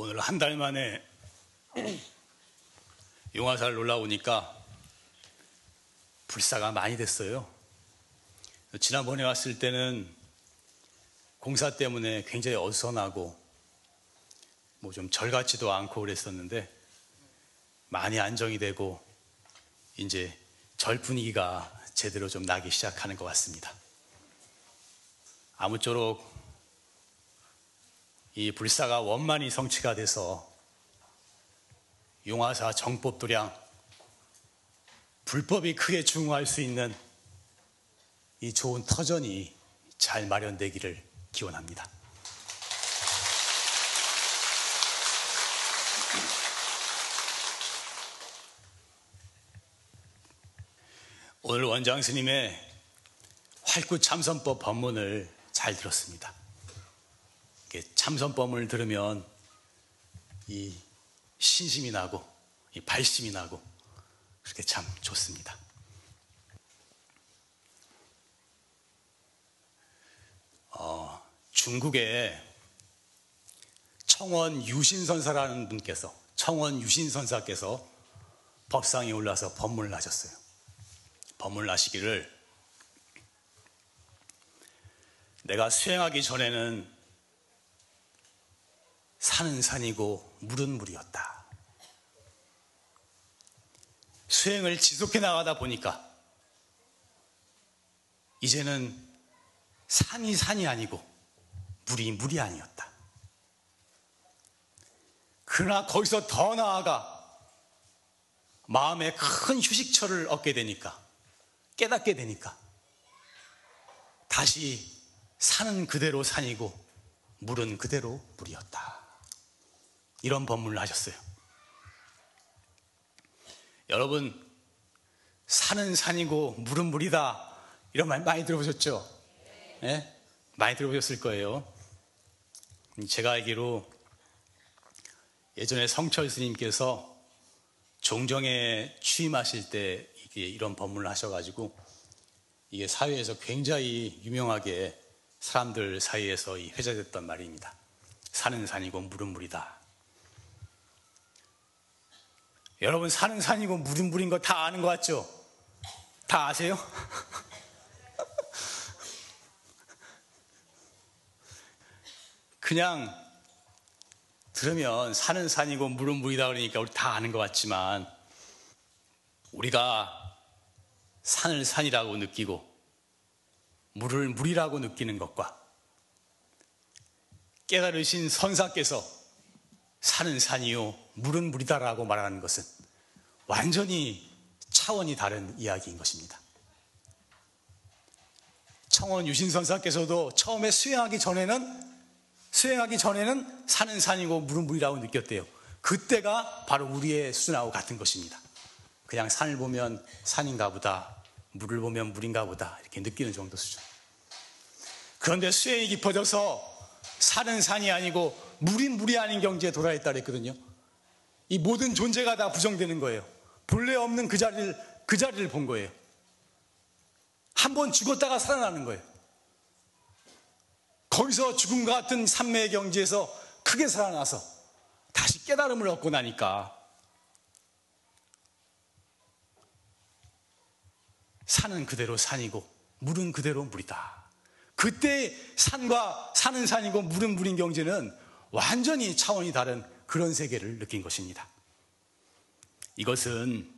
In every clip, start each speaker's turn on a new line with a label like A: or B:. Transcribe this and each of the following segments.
A: 오늘 한 달 만에 용화사를 올라오니까 불사가 많이 됐어요. 지난번에 왔을 때는 공사 때문에 굉장히 어수선하고 뭐 좀 절같지도 않고 그랬었는데 많이 안정이 되고 이제 절 분위기가 제대로 좀 나기 시작하는 것 같습니다. 아무쪼록 이 불사가 원만히 성취가 돼서 용화사 정법 도량 불법이 크게 중화할 수 있는 이 좋은 터전이 잘 마련되기를 기원합니다. 오늘 원장 스님의 활구 참선법 법문을 잘 들었습니다. 참선법을 들으면 이 신심이 나고 이 발심이 나고 그렇게 참 좋습니다. 어, 중국에 청원 유신선사라는 분께서 청원 유신선사께서 법상에 올라서 법문을 하셨어요. 법문을 하시기를 내가 수행하기 전에는 산은 산이고 물은 물이었다. 수행을 지속해 나가다 보니까 이제는 산이 산이 아니고 물이 물이 아니었다. 그러나 거기서 더 나아가 마음에 큰 휴식처를 얻게 되니까 깨닫게 되니까 다시 산은 그대로 산이고 물은 그대로 물이었다. 이런 법문을 하셨어요. 여러분, 산은 산이고 물은 물이다. 이런 말 많이 들어보셨죠? 네? 많이 들어보셨을 거예요. 제가 알기로 예전에 성철 스님께서 종정에 취임하실 때 이런 법문을 하셔가지고 이게 사회에서 굉장히 유명하게 사람들 사이에서 회자됐던 말입니다. 산은 산이고 물은 물이다. 여러분 산은 산이고 물은 물인 거 다 아는 거 같죠? 다 아세요? 그냥 들으면 산은 산이고 물은 물이다 그러니까 우리 다 아는 것 같지만 우리가 산을 산이라고 느끼고 물을 물이라고 느끼는 것과 깨달으신 선사께서 산은 산이요 물은 물이다라고 말하는 것은 완전히 차원이 다른 이야기인 것입니다. 청원 유신 선사께서도 처음에 수행하기 전에는 수행하기 전에는 산은 산이고 물은 물이라고 느꼈대요. 그때가 바로 우리의 수준하고 같은 것입니다. 그냥 산을 보면 산인가 보다, 물을 보면 물인가 보다 이렇게 느끼는 정도 수준. 그런데 수행이 깊어져서 산은 산이 아니고 물인 물이 아닌 경지에 도달했다 그랬거든요. 이 모든 존재가 다 부정되는 거예요. 본래 없는 그 자리를 그 자리를 본 거예요. 한 번 죽었다가 살아나는 거예요. 거기서 죽음과 같은 산매의 경지에서 크게 살아나서 다시 깨달음을 얻고 나니까 산은 그대로 산이고 물은 그대로 물이다. 그때 산과 산은 산이고 물은 물인 경지는 완전히 차원이 다른 그런 세계를 느낀 것입니다. 이것은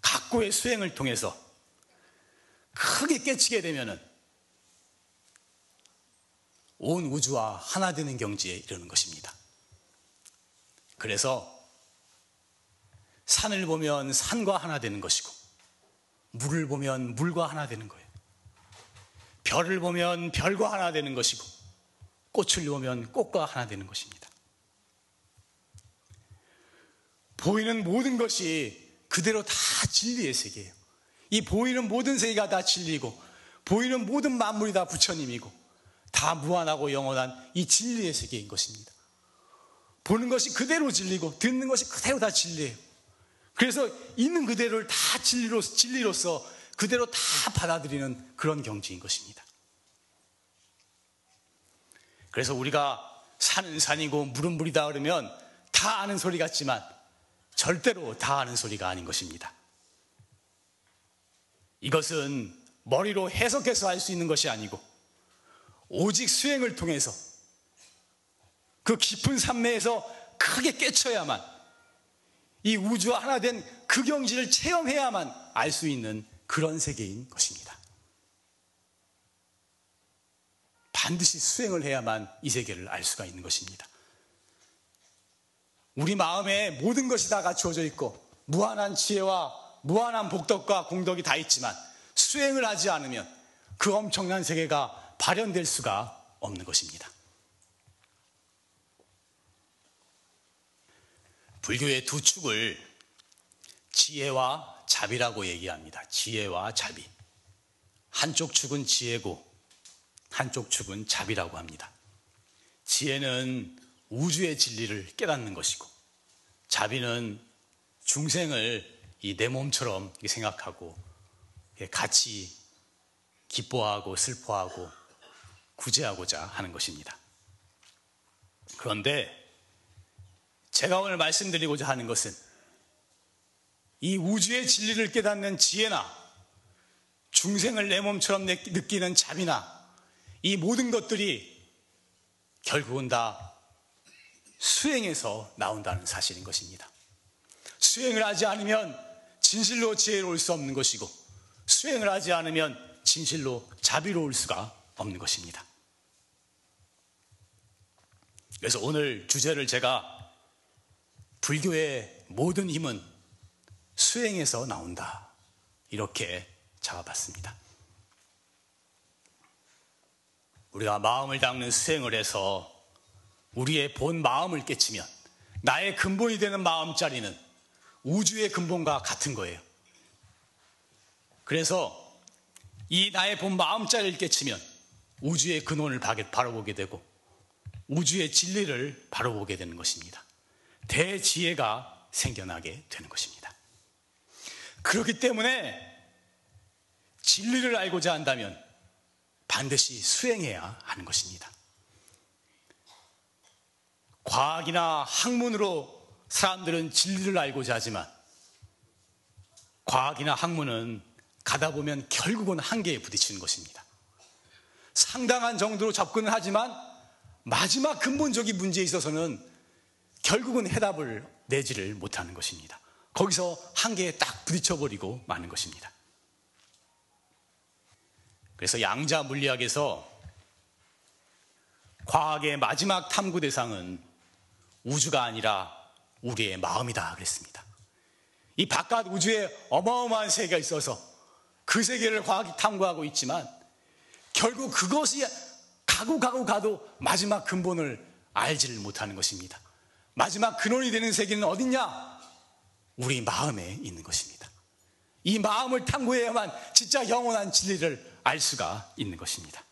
A: 각고의 수행을 통해서 크게 깨치게 되면은 온 우주와 하나 되는 경지에 이르는 것입니다. 그래서 산을 보면 산과 하나 되는 것이고 물을 보면 물과 하나 되는 거예요. 별을 보면 별과 하나 되는 것이고 꽃을 보면 꽃과 하나 되는 것입니다. 보이는 모든 것이 그대로 다 진리의 세계예요. 이 보이는 모든 세계가 다 진리고 보이는 모든 만물이 다 부처님이고 다 무한하고 영원한 이 진리의 세계인 것입니다. 보는 것이 그대로 진리고 듣는 것이 그대로 다 진리예요. 그래서 있는 그대로를 다 진리로, 진리로서 그대로 다 받아들이는 그런 경지인 것입니다. 그래서 우리가 산은 산이고 물은 물이다 그러면 다 아는 소리 같지만 절대로 다 아는 소리가 아닌 것입니다. 이것은 머리로 해석해서 알수 있는 것이 아니고 오직 수행을 통해서 그 깊은 산매에서 크게 깨쳐야만 이 우주와 하나 된 그 경지를 체험해야만 알 수 있는 그런 세계인 것입니다. 반드시 수행을 해야만 이 세계를 알 수가 있는 것입니다. 우리 마음에 모든 것이 다 갖추어져 있고 무한한 지혜와 무한한 복덕과 공덕이 다 있지만 수행을 하지 않으면 그 엄청난 세계가 발현될 수가 없는 것입니다. 불교의 두 축을 지혜와 자비라고 얘기합니다. 지혜와 자비. 한쪽 축은 지혜고 한쪽 축은 자비라고 합니다. 지혜는 우주의 진리를 깨닫는 것이고 자비는 중생을 이 내 몸처럼 생각하고 같이 기뻐하고 슬퍼하고 구제하고자 하는 것입니다. 그런데 제가 오늘 말씀드리고자 하는 것은 이 우주의 진리를 깨닫는 지혜나 중생을 내 몸처럼 느끼는 자비나 이 모든 것들이 결국은 다 수행에서 나온다는 사실인 것입니다. 수행을 하지 않으면 진실로 지혜로울 수 없는 것이고 수행을 하지 않으면 진실로 자비로울 수가 없는 것입니다. 그래서 오늘 주제를 제가 불교의 모든 힘은 수행에서 나온다. 이렇게 잡아봤습니다. 우리가 마음을 닦는 수행을 해서 우리의 본 마음을 깨치면 나의 근본이 되는 마음자리는 우주의 근본과 같은 거예요. 그래서 이 나의 본 마음자리를 깨치면 우주의 근원을 바라보게 되고 우주의 진리를 바라보게 되는 것입니다. 대지혜가 생겨나게 되는 것입니다. 그렇기 때문에 진리를 알고자 한다면 반드시 수행해야 하는 것입니다. 과학이나 학문으로 사람들은 진리를 알고자 하지만 과학이나 학문은 가다 보면 결국은 한계에 부딪히는 것입니다. 상당한 정도로 접근을 하지만 마지막 근본적인 문제에 있어서는 결국은 해답을 내지를 못하는 것입니다. 거기서 한계에 딱 부딪혀버리고 마는 것입니다. 그래서 양자 물리학에서 과학의 마지막 탐구 대상은 우주가 아니라 우리의 마음이다 그랬습니다. 이 바깥 우주에 어마어마한 세계가 있어서 그 세계를 과학이 탐구하고 있지만 결국 그것이 가고 가고 가도 마지막 근본을 알지를 못하는 것입니다. 마지막 근원이 되는 세계는 어딨냐? 우리 마음에 있는 것입니다. 이 마음을 탐구해야만 진짜 영원한 진리를 알 수가 있는 것입니다.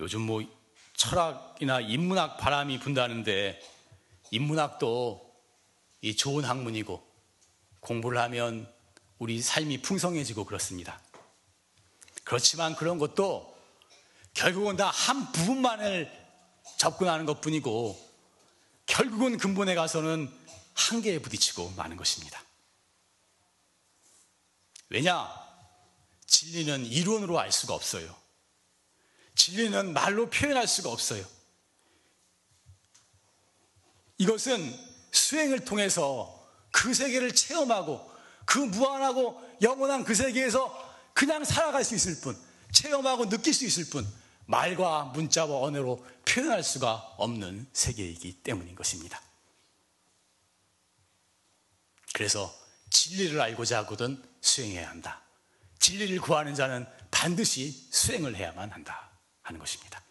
A: 요즘 뭐 철학이나 인문학 바람이 분다는데 인문학도 이 좋은 학문이고 공부를 하면 우리 삶이 풍성해지고 그렇습니다. 그렇지만 그런 것도 결국은 다 한 부분만을 접근하는 것 뿐이고 결국은 근본에 가서는 한계에 부딪히고 마는 것입니다. 왜냐? 진리는 이론으로 알 수가 없어요. 진리는 말로 표현할 수가 없어요. 이것은 수행을 통해서 그 세계를 체험하고 그 무한하고 영원한 그 세계에서 그냥 살아갈 수 있을 뿐, 체험하고 느낄 수 있을 뿐, 말과 문자와 언어로 표현할 수가 없는 세계이기 때문인 것입니다. 그래서 진리를 알고자 하거든 수행해야 한다. 진리를 구하는 자는 반드시 수행을 해야만 한다. 하는 것입니다.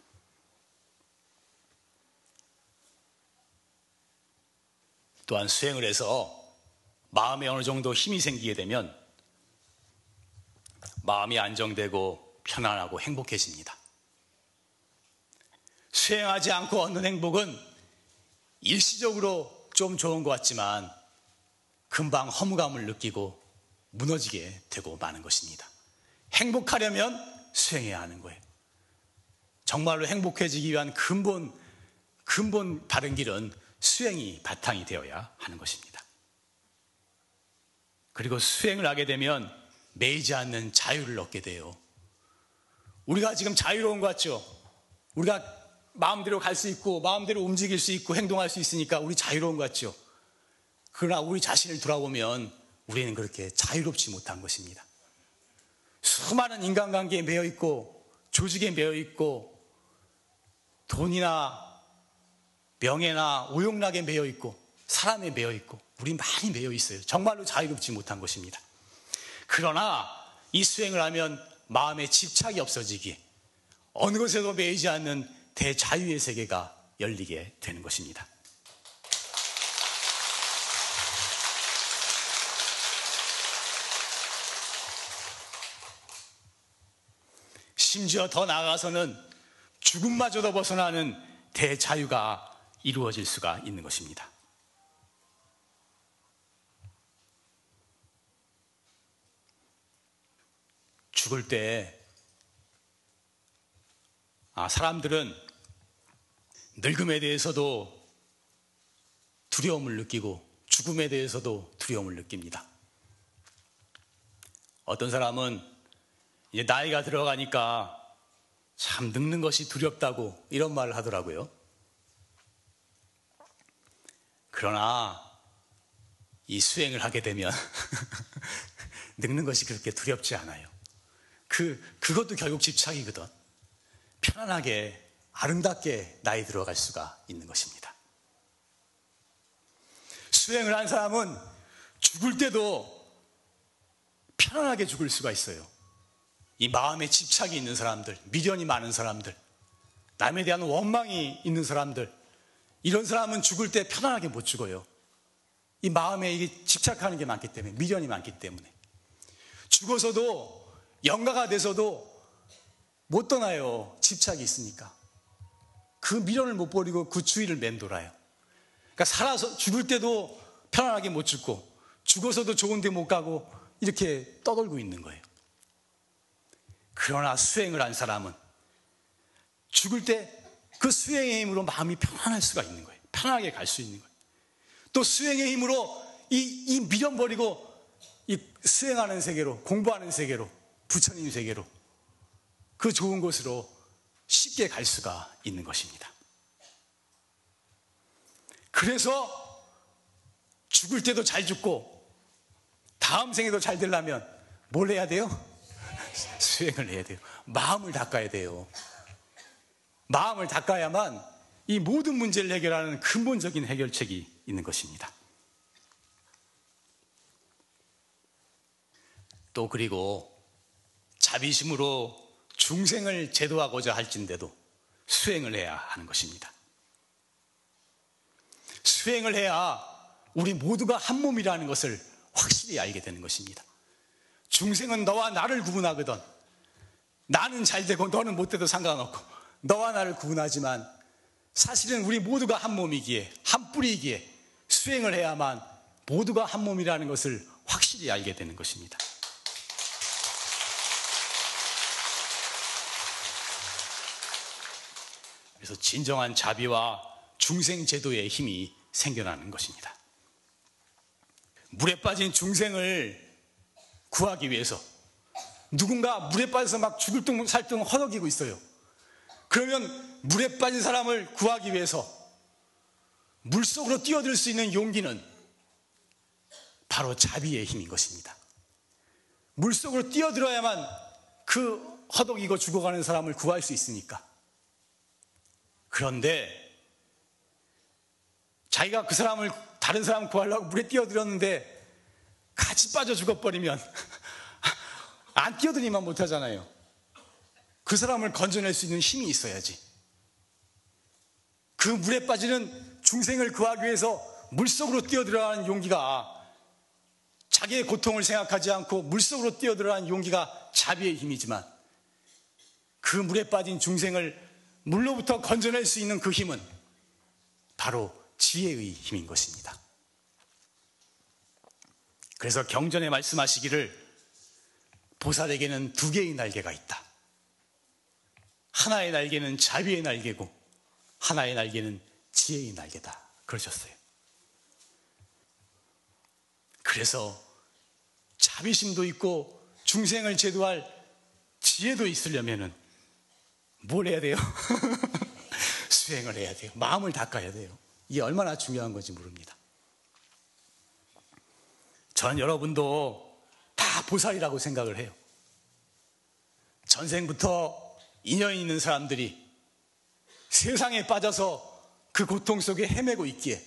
A: 또한 수행을 해서 마음에 어느 정도 힘이 생기게 되면 마음이 안정되고 편안하고 행복해집니다. 수행하지 않고 얻는 행복은 일시적으로 좀 좋은 것 같지만 금방 허무감을 느끼고 무너지게 되고 마는 것입니다. 행복하려면 수행해야 하는 거예요. 정말로 행복해지기 위한 근본, 근본 바른 길은 수행이 바탕이 되어야 하는 것입니다. 그리고 수행을 하게 되면 매이지 않는 자유를 얻게 돼요. 우리가 지금 자유로운 것 같죠? 우리가 마음대로 갈 수 있고, 마음대로 움직일 수 있고, 행동할 수 있으니까 우리 자유로운 것 같죠? 그러나 우리 자신을 돌아보면 우리는 그렇게 자유롭지 못한 것입니다. 수많은 인간관계에 매여 있고, 조직에 매여 있고, 돈이나 명예나 오용락에 매여 있고, 사람에 매여 있고, 우리 많이 매여 있어요. 정말로 자유롭지 못한 것입니다. 그러나 이 수행을 하면 마음에 집착이 없어지기, 어느 것에도 매이지 않는 대자유의 세계가 열리게 되는 것입니다. 심지어 더 나아가서는 죽음마저도 벗어나는 대자유가 이루어질 수가 있는 것입니다. 죽을 때, 아, 사람들은 늙음에 대해서도 두려움을 느끼고 죽음에 대해서도 두려움을 느낍니다. 어떤 사람은 이제 나이가 들어가니까 참 늙는 것이 두렵다고 이런 말을 하더라고요. 그러나 이 수행을 하게 되면 늙는 것이 그렇게 두렵지 않아요. 그, 그것도 결국 집착이거든. 편안하게, 아름답게 나이 들어갈 수가 있는 것입니다. 수행을 한 사람은 죽을 때도 편안하게 죽을 수가 있어요. 이 마음에 집착이 있는 사람들, 미련이 많은 사람들, 남에 대한 원망이 있는 사람들, 이런 사람은 죽을 때 편안하게 못 죽어요. 이 마음에 이게 집착하는 게 많기 때문에, 미련이 많기 때문에. 죽어서도 영가가 돼서도 못 떠나요. 집착이 있으니까. 그 미련을 못 버리고 그 주위를 맴돌아요. 그러니까 살아서 죽을 때도 편안하게 못 죽고 죽어서도 좋은 데 못 가고 이렇게 떠돌고 있는 거예요. 그러나 수행을 한 사람은 죽을 때 그 수행의 힘으로 마음이 편안할 수가 있는 거예요. 편하게 갈 수 있는 거예요. 또 수행의 힘으로 이, 이 미련 버리고 이 수행하는 세계로, 공부하는 세계로, 부처님 세계로 그 좋은 곳으로 쉽게 갈 수가 있는 것입니다. 그래서 죽을 때도 잘 죽고 다음 생에도 잘 되려면 뭘 해야 돼요? 수행을 해야 돼요. 마음을 닦아야 돼요. 마음을 닦아야만 이 모든 문제를 해결하는 근본적인 해결책이 있는 것입니다. 또 그리고 자비심으로 중생을 제도하고자 할진데도 수행을 해야 하는 것입니다. 수행을 해야 우리 모두가 한 몸이라는 것을 확실히 알게 되는 것입니다. 중생은 너와 나를 구분하거든. 나는 잘 되고 너는 못 돼도 상관없고 너와 나를 구분하지만 사실은 우리 모두가 한 몸이기에 한 뿌리이기에 수행을 해야만 모두가 한 몸이라는 것을 확실히 알게 되는 것입니다. 그래서 진정한 자비와 중생 제도의 힘이 생겨나는 것입니다. 물에 빠진 중생을 구하기 위해서 누군가 물에 빠져서 막 죽을 둥 살둥 허덕이고 있어요. 그러면 물에 빠진 사람을 구하기 위해서 물속으로 뛰어들 수 있는 용기는 바로 자비의 힘인 것입니다. 물속으로 뛰어들어야만 그 허덕이고 죽어가는 사람을 구할 수 있으니까. 그런데 자기가 그 사람을 다른 사람 구하려고 물에 뛰어들었는데 같이 빠져 죽어버리면 안 뛰어들기만 못하잖아요. 그 사람을 건져낼 수 있는 힘이 있어야지. 그 물에 빠지는 중생을 구하기 위해서 물속으로 뛰어들어가는 용기가 자기의 고통을 생각하지 않고 물속으로 뛰어들어가는 용기가 자비의 힘이지만 그 물에 빠진 중생을 물로부터 건져낼 수 있는 그 힘은 바로 지혜의 힘인 것입니다. 그래서 경전에 말씀하시기를 보살에게는 두 개의 날개가 있다. 하나의 날개는 자비의 날개고 하나의 날개는 지혜의 날개다. 그러셨어요. 그래서 자비심도 있고 중생을 제도할 지혜도 있으려면은 뭘 해야 돼요? 수행을 해야 돼요. 마음을 닦아야 돼요. 이게 얼마나 중요한 건지 모릅니다. 전 여러분도 다 보살이라고 생각을 해요. 전생부터 인연 있는 사람들이 세상에 빠져서 그 고통 속에 헤매고 있기에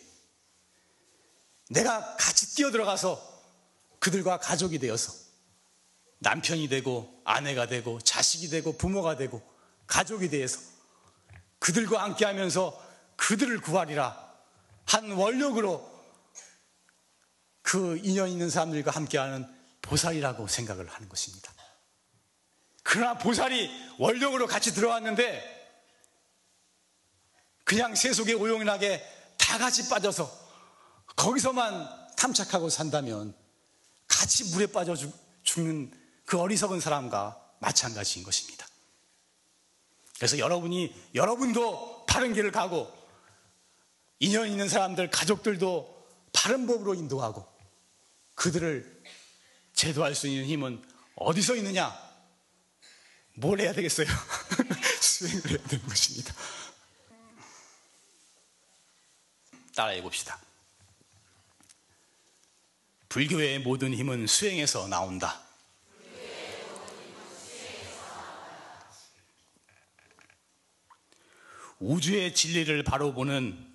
A: 내가 같이 뛰어들어가서 그들과 가족이 되어서 남편이 되고 아내가 되고 자식이 되고 부모가 되고 가족이 되어서 그들과 함께 하면서 그들을 구하리라 한 원력으로 그 인연 있는 사람들과 함께하는 보살이라고 생각을 하는 것입니다. 그러나 보살이 원력으로 같이 들어왔는데 그냥 세속에 오용하게 다 같이 빠져서 거기서만 탐착하고 산다면 같이 물에 빠져 죽는 그 어리석은 사람과 마찬가지인 것입니다. 그래서 여러분이 여러분도 바른 길을 가고 인연 있는 사람들 가족들도 바른 법으로 인도하고 그들을 제도할 수 있는 힘은 어디서 있느냐? 뭘 해야 되겠어요? 수행을 해야 되는 것입니다. 따라해 봅시다. 불교의 모든 힘은 수행에서 나온다. 우주의 진리를 바로 보는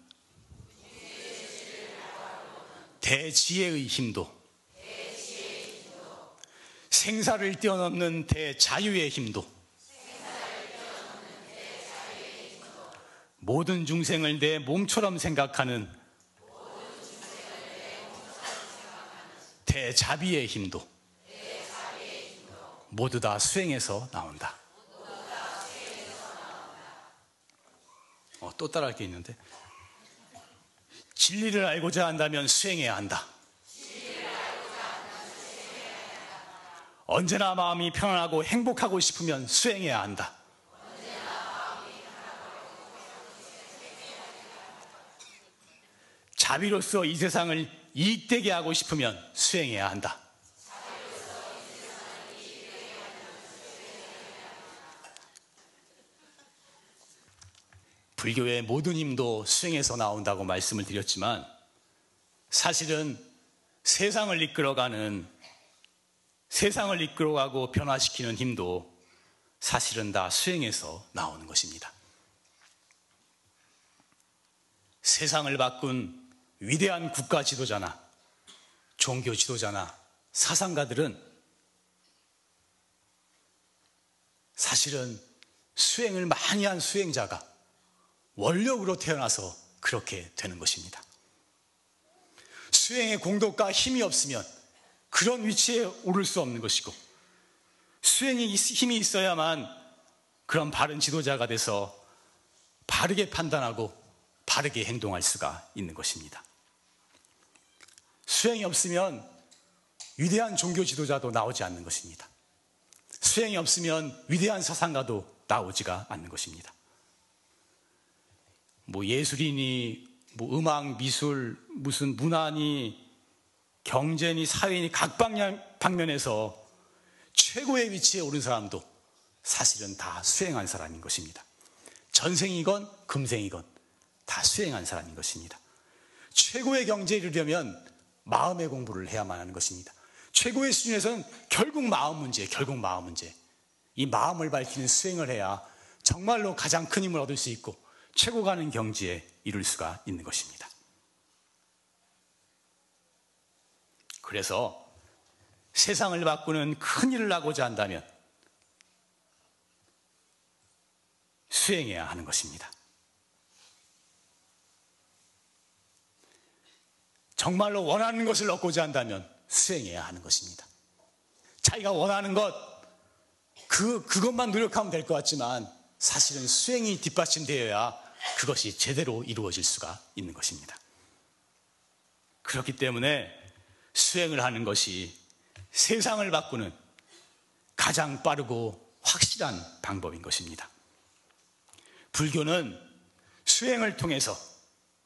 A: 대지혜의 힘도 생사를 뛰어넘는 대자유의 힘도 모든 중생을 내 몸처럼 생각하는 대자비의 힘도 모두 다 수행에서 나온다. 어, 또 따라할 게 있는데 진리를 알고자 한다면 수행해야 한다. 언제나 마음이 편안하고 행복하고 싶으면 수행해야 한다. 자비로서 이 세상을 이익되게 하고 싶으면 수행해야 한다. 불교의 모든 힘도 수행에서 나온다고 말씀을 드렸지만 사실은 세상을 이끌어가는 세상을 이끌어가고 변화시키는 힘도 사실은 다 수행에서 나오는 것입니다. 세상을 바꾼 위대한 국가 지도자나 종교 지도자나 사상가들은 사실은 수행을 많이 한 수행자가 원력으로 태어나서 그렇게 되는 것입니다. 수행의 공덕과 힘이 없으면 그런 위치에 오를 수 없는 것이고 수행의 힘이 있어야만 그런 바른 지도자가 돼서 바르게 판단하고 바르게 행동할 수가 있는 것입니다. 수행이 없으면 위대한 종교 지도자도 나오지 않는 것입니다. 수행이 없으면 위대한 사상가도 나오지가 않는 것입니다. 뭐 예술이니, 뭐 음악, 미술, 무슨 문화니, 경제니, 사회니 각 방면에서 최고의 위치에 오른 사람도 사실은 다 수행한 사람인 것입니다. 전생이건 금생이건 다 수행한 사람인 것입니다. 최고의 경제에 이르려면 마음의 공부를 해야만 하는 것입니다. 최고의 수준에서는 결국 마음 문제, 결국 마음 문제. 이 마음을 밝히는 수행을 해야 정말로 가장 큰 힘을 얻을 수 있고 최고 가는 경지에 이룰 수가 있는 것입니다. 그래서 세상을 바꾸는 큰 일을 하고자 한다면 수행해야 하는 것입니다. 정말로 원하는 것을 얻고자 한다면 수행해야 하는 것입니다. 자기가 원하는 것, 그, 그것만 노력하면 될 것 같지만 사실은 수행이 뒷받침되어야 그것이 제대로 이루어질 수가 있는 것입니다. 그렇기 때문에 수행을 하는 것이 세상을 바꾸는 가장 빠르고 확실한 방법인 것입니다. 불교는 수행을 통해서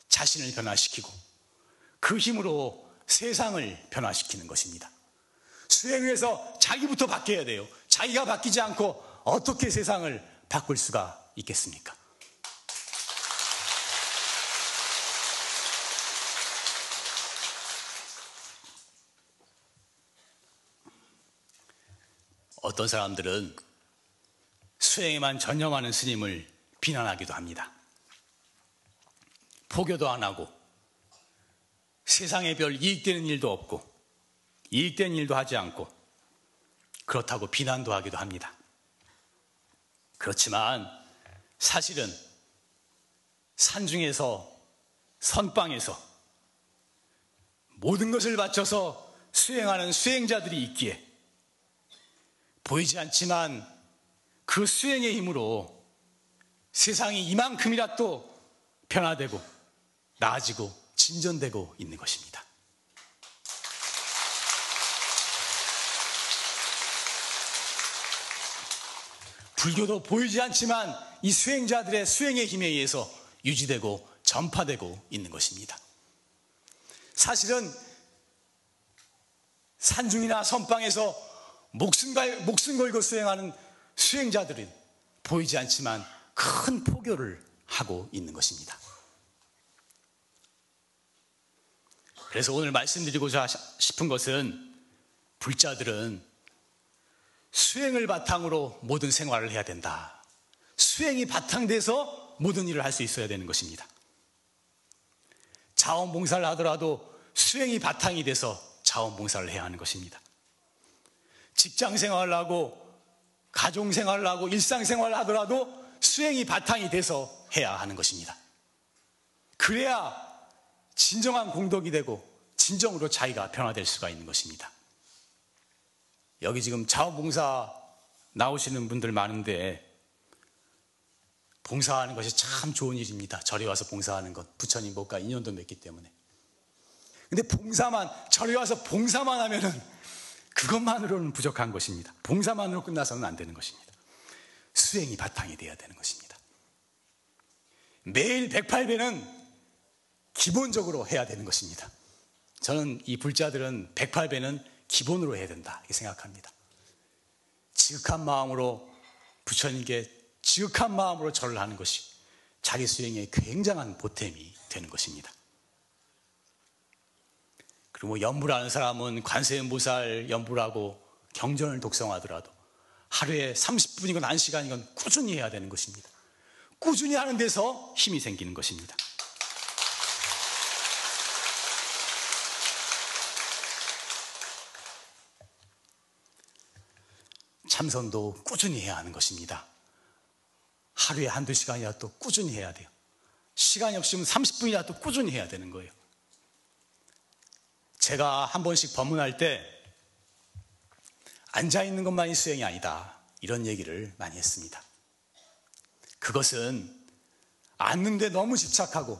A: 자신을 변화시키고 그 힘으로 세상을 변화시키는 것입니다. 수행을 해서 자기부터 바뀌어야 돼요. 자기가 바뀌지 않고 어떻게 세상을 바꿀 수가 있겠습니까? 어떤 사람들은 수행에만 전념하는 스님을 비난하기도 합니다. 포교도 안 하고 세상에 별 이익되는 일도 없고 이익된 일도 하지 않고 그렇다고 비난도 하기도 합니다. 그렇지만 사실은 산중에서 선방에서 모든 것을 바쳐서 수행하는 수행자들이 있기에 보이지 않지만 그 수행의 힘으로 세상이 이만큼이라도 변화되고 나아지고 진전되고 있는 것입니다. 불교도 보이지 않지만 이 수행자들의 수행의 힘에 의해서 유지되고 전파되고 있는 것입니다. 사실은 산중이나 선방에서 목숨, 목숨 걸고 수행하는 수행자들은 보이지 않지만 큰 포교를 하고 있는 것입니다. 그래서 오늘 말씀드리고자 싶은 것은 불자들은 수행을 바탕으로 모든 생활을 해야 된다. 수행이 바탕돼서 모든 일을 할 수 있어야 되는 것입니다. 자원봉사를 하더라도 수행이 바탕이 돼서 자원봉사를 해야 하는 것입니다. 직장 생활을 하고 가정 생활을 하고 일상 생활을 하더라도 수행이 바탕이 돼서 해야 하는 것입니다. 그래야 진정한 공덕이 되고 진정으로 자기가 변화될 수가 있는 것입니다. 여기 지금 자원봉사 나오시는 분들 많은데 봉사하는 것이 참 좋은 일입니다. 절에 와서 봉사하는 것. 부처님 목과 인연도 맺기 때문에. 근데 봉사만, 절에 와서 봉사만 하면은 그것만으로는 부족한 것입니다. 봉사만으로 끝나서는 안 되는 것입니다. 수행이 바탕이 되어야 되는 것입니다. 매일 108배는 기본적으로 해야 되는 것입니다. 저는 이 불자들은 108배는 기본으로 해야 된다 이렇게 생각합니다. 지극한 마음으로 부처님께 지극한 마음으로 절을 하는 것이 자기 수행에 굉장한 보탬이 되는 것입니다. 그리고 연부라는 사람은 관세음보살 연부라고 경전을 독성하더라도 하루에 30분이건 1시간이건 꾸준히 해야 되는 것입니다. 꾸준히 하는 데서 힘이 생기는 것입니다. 참선도 꾸준히 해야 하는 것입니다. 하루에 한두 시간이라도 꾸준히 해야 돼요. 시간이 없으면 30분이라도 꾸준히 해야 되는 거예요. 제가 한 번씩 법문할 때 앉아 있는 것만이 수행이 아니다. 이런 얘기를 많이 했습니다. 그것은 앉는데 너무 집착하고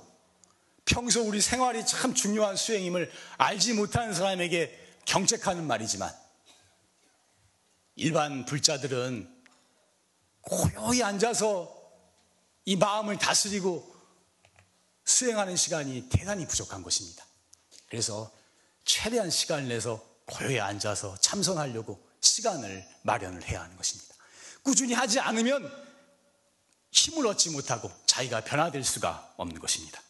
A: 평소 우리 생활이 참 중요한 수행임을 알지 못하는 사람에게 경책하는 말이지만 일반 불자들은 고요히 앉아서 이 마음을 다스리고 수행하는 시간이 대단히 부족한 것입니다. 그래서 최대한 시간을 내서 고요히 앉아서 참선하려고 시간을 마련을 해야 하는 것입니다. 꾸준히 하지 않으면 힘을 얻지 못하고 자기가 변화될 수가 없는 것입니다.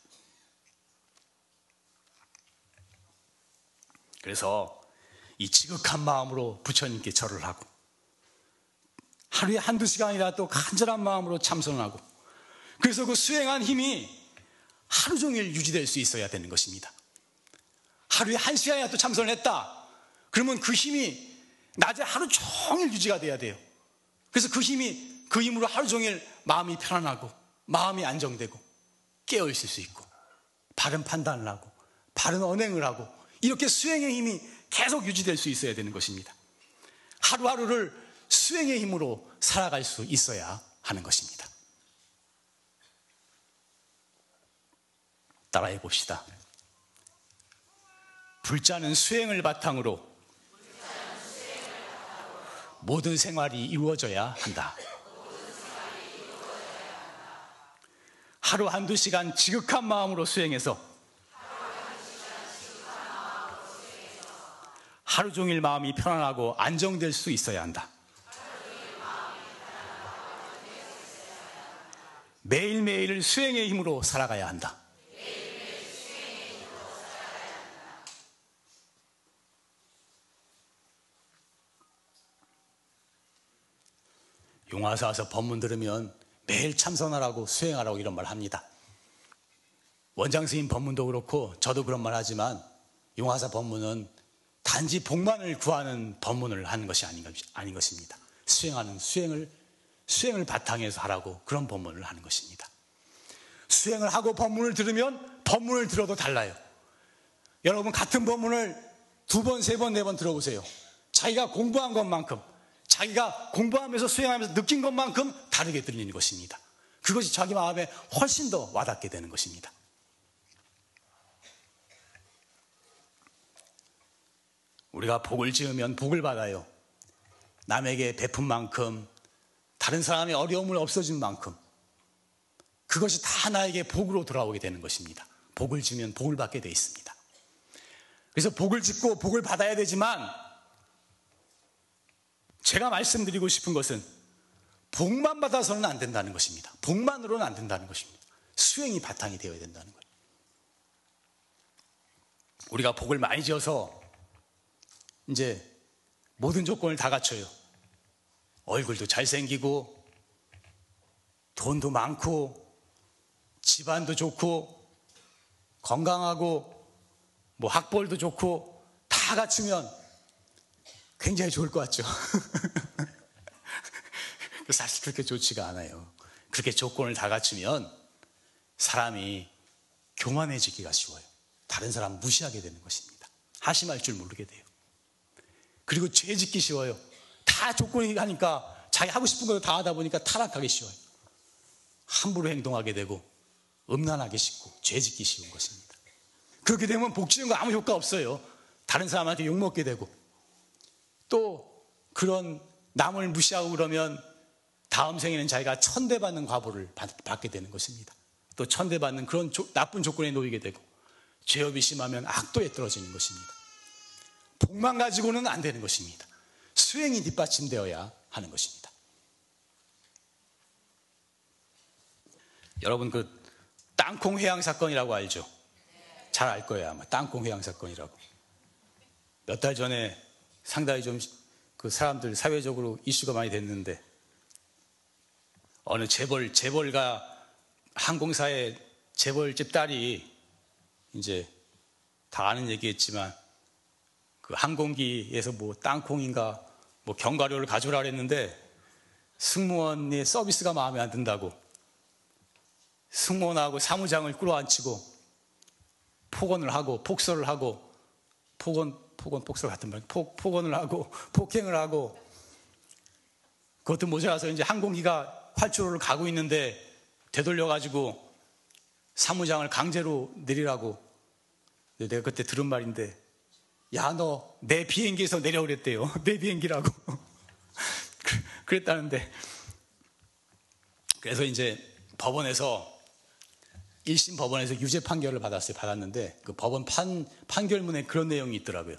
A: 그래서 이 지극한 마음으로 부처님께 절을 하고 하루에 한두 시간이라도 간절한 마음으로 참선하고 그래서 그 수행한 힘이 하루 종일 유지될 수 있어야 되는 것입니다. 하루에 한 시간이라도 참선을 했다. 그러면 그 힘이 낮에 하루 종일 유지가 돼야 돼요. 그래서 그 힘이 그 힘으로 하루 종일 마음이 편안하고 마음이 안정되고 깨어 있을 수 있고 바른 판단을 하고 바른 언행을 하고 이렇게 수행의 힘이 계속 유지될 수 있어야 되는 것입니다. 하루하루를 수행의 힘으로 살아갈 수 있어야 하는 것입니다. 따라해 봅시다. 불자는 수행을 바탕으로 모든 생활이 이루어져야 한다. 하루 한두 시간 지극한 마음으로 수행해서 하루 종일 마음이 편안하고 안정될 수 있어야 한다. 매일매일 수행의 힘으로 살아가야 한다. 용화사 와서 법문 들으면 매일 참선하라고 수행하라고 이런 말 합니다. 원장 스님 법문도 그렇고 저도 그런 말 하지만 용화사 법문은 단지 복만을 구하는 법문을 하는 것이 아닌, 아닌 것입니다. 수행하는 수행을 수행을 바탕에서 하라고 그런 법문을 하는 것입니다. 수행을 하고 법문을 들으면 법문을 들어도 달라요. 여러분 같은 법문을 두 번, 세 번, 네 번 들어보세요. 자기가 공부한 것만큼 자기가 공부하면서 수행하면서 느낀 것만큼 다르게 들리는 것입니다. 그것이 자기 마음에 훨씬 더 와닿게 되는 것입니다. 우리가 복을 지으면 복을 받아요. 남에게 베푼 만큼, 다른 사람의 어려움을 없어진 만큼, 그것이 다 나에게 복으로 돌아오게 되는 것입니다. 복을 지면 복을 받게 되어 있습니다. 그래서 복을 짓고 복을 받아야 되지만, 제가 말씀드리고 싶은 것은 복만 받아서는 안 된다는 것입니다. 복만으로는 안 된다는 것입니다. 수행이 바탕이 되어야 된다는 거예요. 우리가 복을 많이 지어서 이제 모든 조건을 다 갖춰요. 얼굴도 잘생기고, 돈도 많고, 집안도 좋고, 건강하고, 뭐 학벌도 좋고, 다 갖추면 굉장히 좋을 것 같죠. 사실 그렇게 좋지가 않아요. 그렇게 조건을 다 갖추면 사람이 교만해지기가 쉬워요. 다른 사람 무시하게 되는 것입니다. 하심할 줄 모르게 돼요. 그리고 죄 짓기 쉬워요. 다 조건이 하니까 자기 하고 싶은 거다 하다 보니까 타락하기 쉬워요. 함부로 행동하게 되고 음란하게 쉽고 죄 짓기 쉬운 것입니다. 그렇게 되면 복 지는 거 아무 효과 없어요. 다른 사람한테 욕먹게 되고 또 그런 남을 무시하고 그러면 다음 생에는 자기가 천대받는 과보를 받게 되는 것입니다. 또 천대받는 그런 조, 나쁜 조건에 놓이게 되고 죄업이 심하면 악도에 떨어지는 것입니다. 복만 가지고는 안 되는 것입니다. 수행이 뒷받침되어야 하는 것입니다. 여러분 그 땅콩 회양 사건이라고 알죠? 잘 알 거예요 아마 땅콩 회양 사건이라고. 몇 달 전에 상당히 좀 그 사람들 사회적으로 이슈가 많이 됐는데 어느 재벌 재벌가 항공사의 재벌집 딸이 이제 다 아는 얘기했지만 그 항공기에서 뭐 땅콩인가 뭐 견과류를 가져오라 그랬는데 승무원의 서비스가 마음에 안 든다고 승무원하고 사무장을 끌어안치고 폭언을 하고 폭설을 하고 폭언 폭언, 폭설 같은 말, 폭, 폭언을 하고, 폭행을 하고, 그것도 모자라서 이제 항공기가 활주로를 가고 있는데 되돌려가지고 사무장을 강제로 내리라고. 내가 그때 들은 말인데, 야, 너 내 비행기에서 내려오랬대요. 내 비행기라고. 그랬다는데. 그래서 이제 법원에서 1심 법원에서 유죄 판결을 받았어요. 받았는데 그 법원 판, 판결문에 그런 내용이 있더라고요.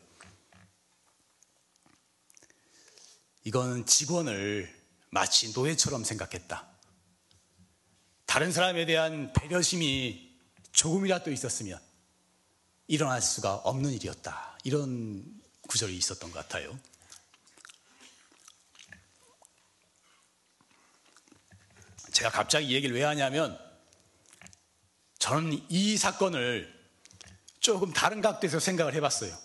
A: 이거는 직원을 마치 노예처럼 생각했다. 다른 사람에 대한 배려심이 조금이라도 있었으면 일어날 수가 없는 일이었다. 이런 구절이 있었던 것 같아요. 제가 갑자기 이 얘기를 왜 하냐면 저는 이 사건을 조금 다른 각도에서 생각을 해봤어요.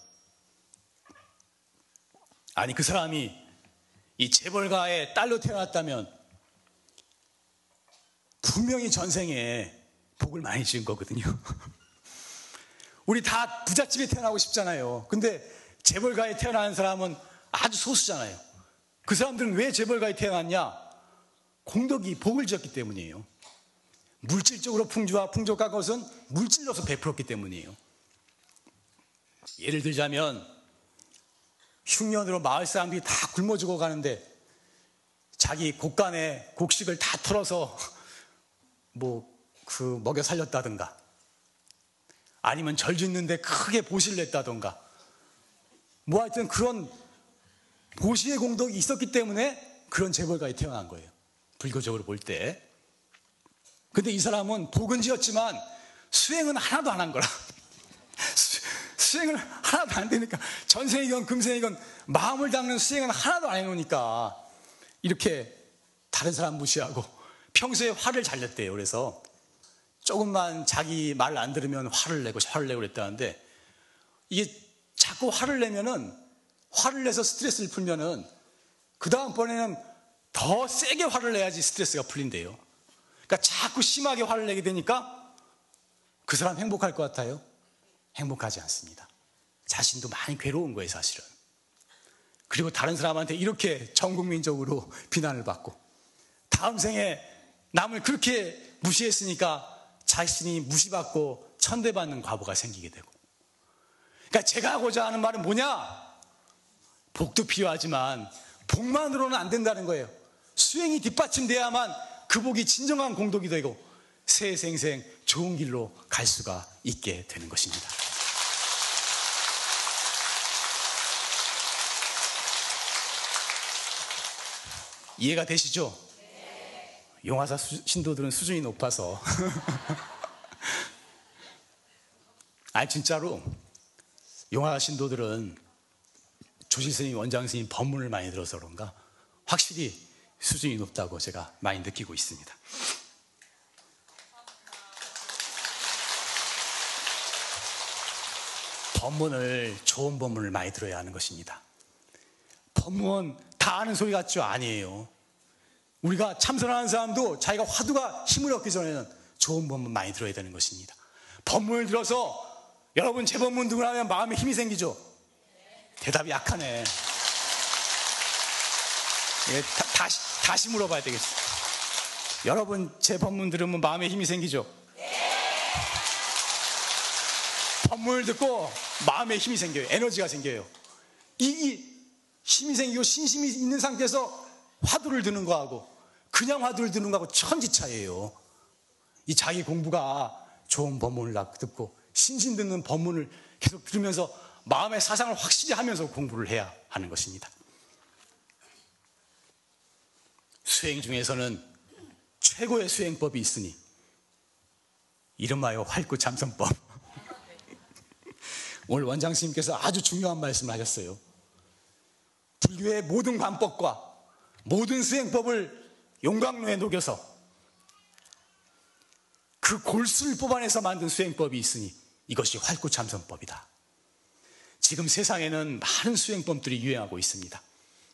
A: 아니, 그 사람이 이 재벌가의 딸로 태어났다면 분명히 전생에 복을 많이 지은 거거든요. 우리 다 부잣집에 태어나고 싶잖아요. 근데 재벌가에 태어난 사람은 아주 소수잖아요. 그 사람들은 왜 재벌가에 태어났냐? 공덕이 복을 지었기 때문이에요. 물질적으로 풍주와 풍족한 것은 물질로서 베풀었기 때문이에요. 예를 들자면 흉년으로 마을 사람들이 다 굶어 죽어 가는데 자기 곡간에 곡식을 다 털어서 뭐 그 먹여 살렸다든가 아니면 절 짓는데 크게 보시를 냈다든가 뭐 하여튼 그런 보시의 공덕이 있었기 때문에 그런 재벌가에 태어난 거예요. 불교적으로 볼 때. 근데 이 사람은 복은 지었지만 수행은 하나도 안 한 거라. 수행을 하나도 안 되니까 전생이건 금생이건 마음을 닦는 수행은 하나도 안 해놓으니까 이렇게 다른 사람 무시하고 평소에 화를 잘 냈대요. 그래서 조금만 자기 말 안 들으면 화를 내고 화를 내고 그랬다는데 이게 자꾸 화를 내면은 화를 내서 스트레스를 풀면은 그 다음번에는 더 세게 화를 내야지 스트레스가 풀린대요. 그러니까 자꾸 심하게 화를 내게 되니까 그 사람 행복할 것 같아요? 행복하지 않습니다. 자신도 많이 괴로운 거예요, 사실은. 그리고 다른 사람한테 이렇게 전 국민적으로 비난을 받고 다음 생에 남을 그렇게 무시했으니까 자신이 무시받고 천대받는 과보가 생기게 되고 그러니까 제가 하고자 하는 말은 뭐냐? 복도 필요하지만 복만으로는 안 된다는 거예요. 수행이 뒷받침돼야만 그 복이 진정한 공덕이 되고 새 생생 좋은 길로 갈 수가 있게 되는 것입니다. 이해가 되시죠? 용화사 신도들은 수준이 높아서. 아니, 진짜로, 용화사 신도들은 조실스님, 원장스님 법문을 많이 들어서 그런가 확실히 수준이 높다고 제가 많이 느끼고 있습니다. 법문을, 좋은 법문을 많이 들어야 하는 것입니다. 법문 다 아는 소리 같죠? 아니에요. 우리가 참선하는 사람도 자기가 화두가 힘을 얻기 전에는 좋은 법문 많이 들어야 되는 것입니다. 법문을 들어서 여러분 제 법문 듣고 나면 마음에 힘이 생기죠? 대답이 약하네. 예, 다, 시 다시 물어봐야 되겠어. 여러분 제 법문 들으면 마음에 힘이 생기죠? 법문을 듣고 마음에 힘이 생겨요. 에너지가 생겨요. 이, 이 힘이 생기고 신심이 있는 상태에서 화두를 드는 거하고 그냥 화두를 드는 거하고 천지 차이에요. 이 자기 공부가 좋은 법문을 듣고 신신 듣는 법문을 계속 들으면서 마음의 사상을 확실히 하면서 공부를 해야 하는 것입니다. 수행 중에서는 최고의 수행법이 있으니 이름하여 활구 참선법. 오늘 원장 스님께서 아주 중요한 말씀을 하셨어요. 불교의 모든 관법과 모든 수행법을 용광로에 녹여서 그 골수를 뽑아내서 만든 수행법이 있으니 이것이 활구참선법이다. 지금 세상에는 많은 수행법들이 유행하고 있습니다.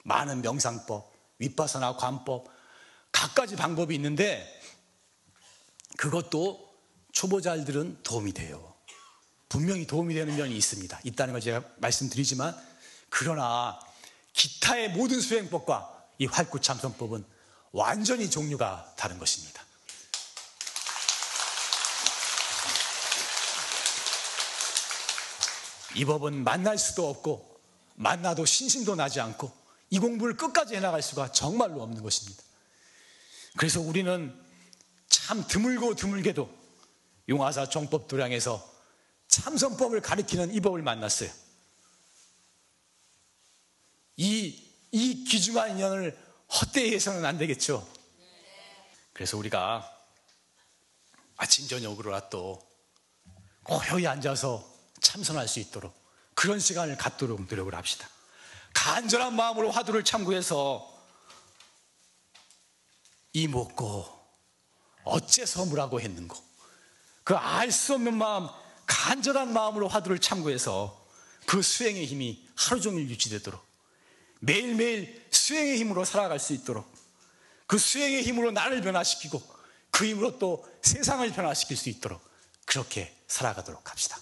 A: 많은 명상법, 윗바사나 관법, 각가지 방법이 있는데 그것도 초보자들은 도움이 돼요. 분명히 도움이 되는 면이 있습니다. 있다는 걸 제가 말씀드리지만 그러나 기타의 모든 수행법과 이 활구참선법은 완전히 종류가 다른 것입니다. 이 법은 만날 수도 없고 만나도 신심도 나지 않고 이 공부를 끝까지 해나갈 수가 정말로 없는 것입니다. 그래서 우리는 참 드물고 드물게도 용화사 정법 도량에서 참선법을 가리키는 이 법을 만났어요. 이, 이 귀중한 인연을 헛되이 해서는 안 되겠죠. 그래서 우리가 아침 저녁으로라도 고요히 앉아서 참선할 수 있도록 그런 시간을 갖도록 노력을 합시다. 간절한 마음으로 화두를 참고해서 이 먹고 어째서 무라고 했는고 그 알 수 없는 마음 간절한 마음으로 화두를 참고해서 그 수행의 힘이 하루 종일 유지되도록 매일매일 수행의 힘으로 살아갈 수 있도록 그 수행의 힘으로 나를 변화시키고 그 힘으로 또 세상을 변화시킬 수 있도록 그렇게 살아가도록 합시다.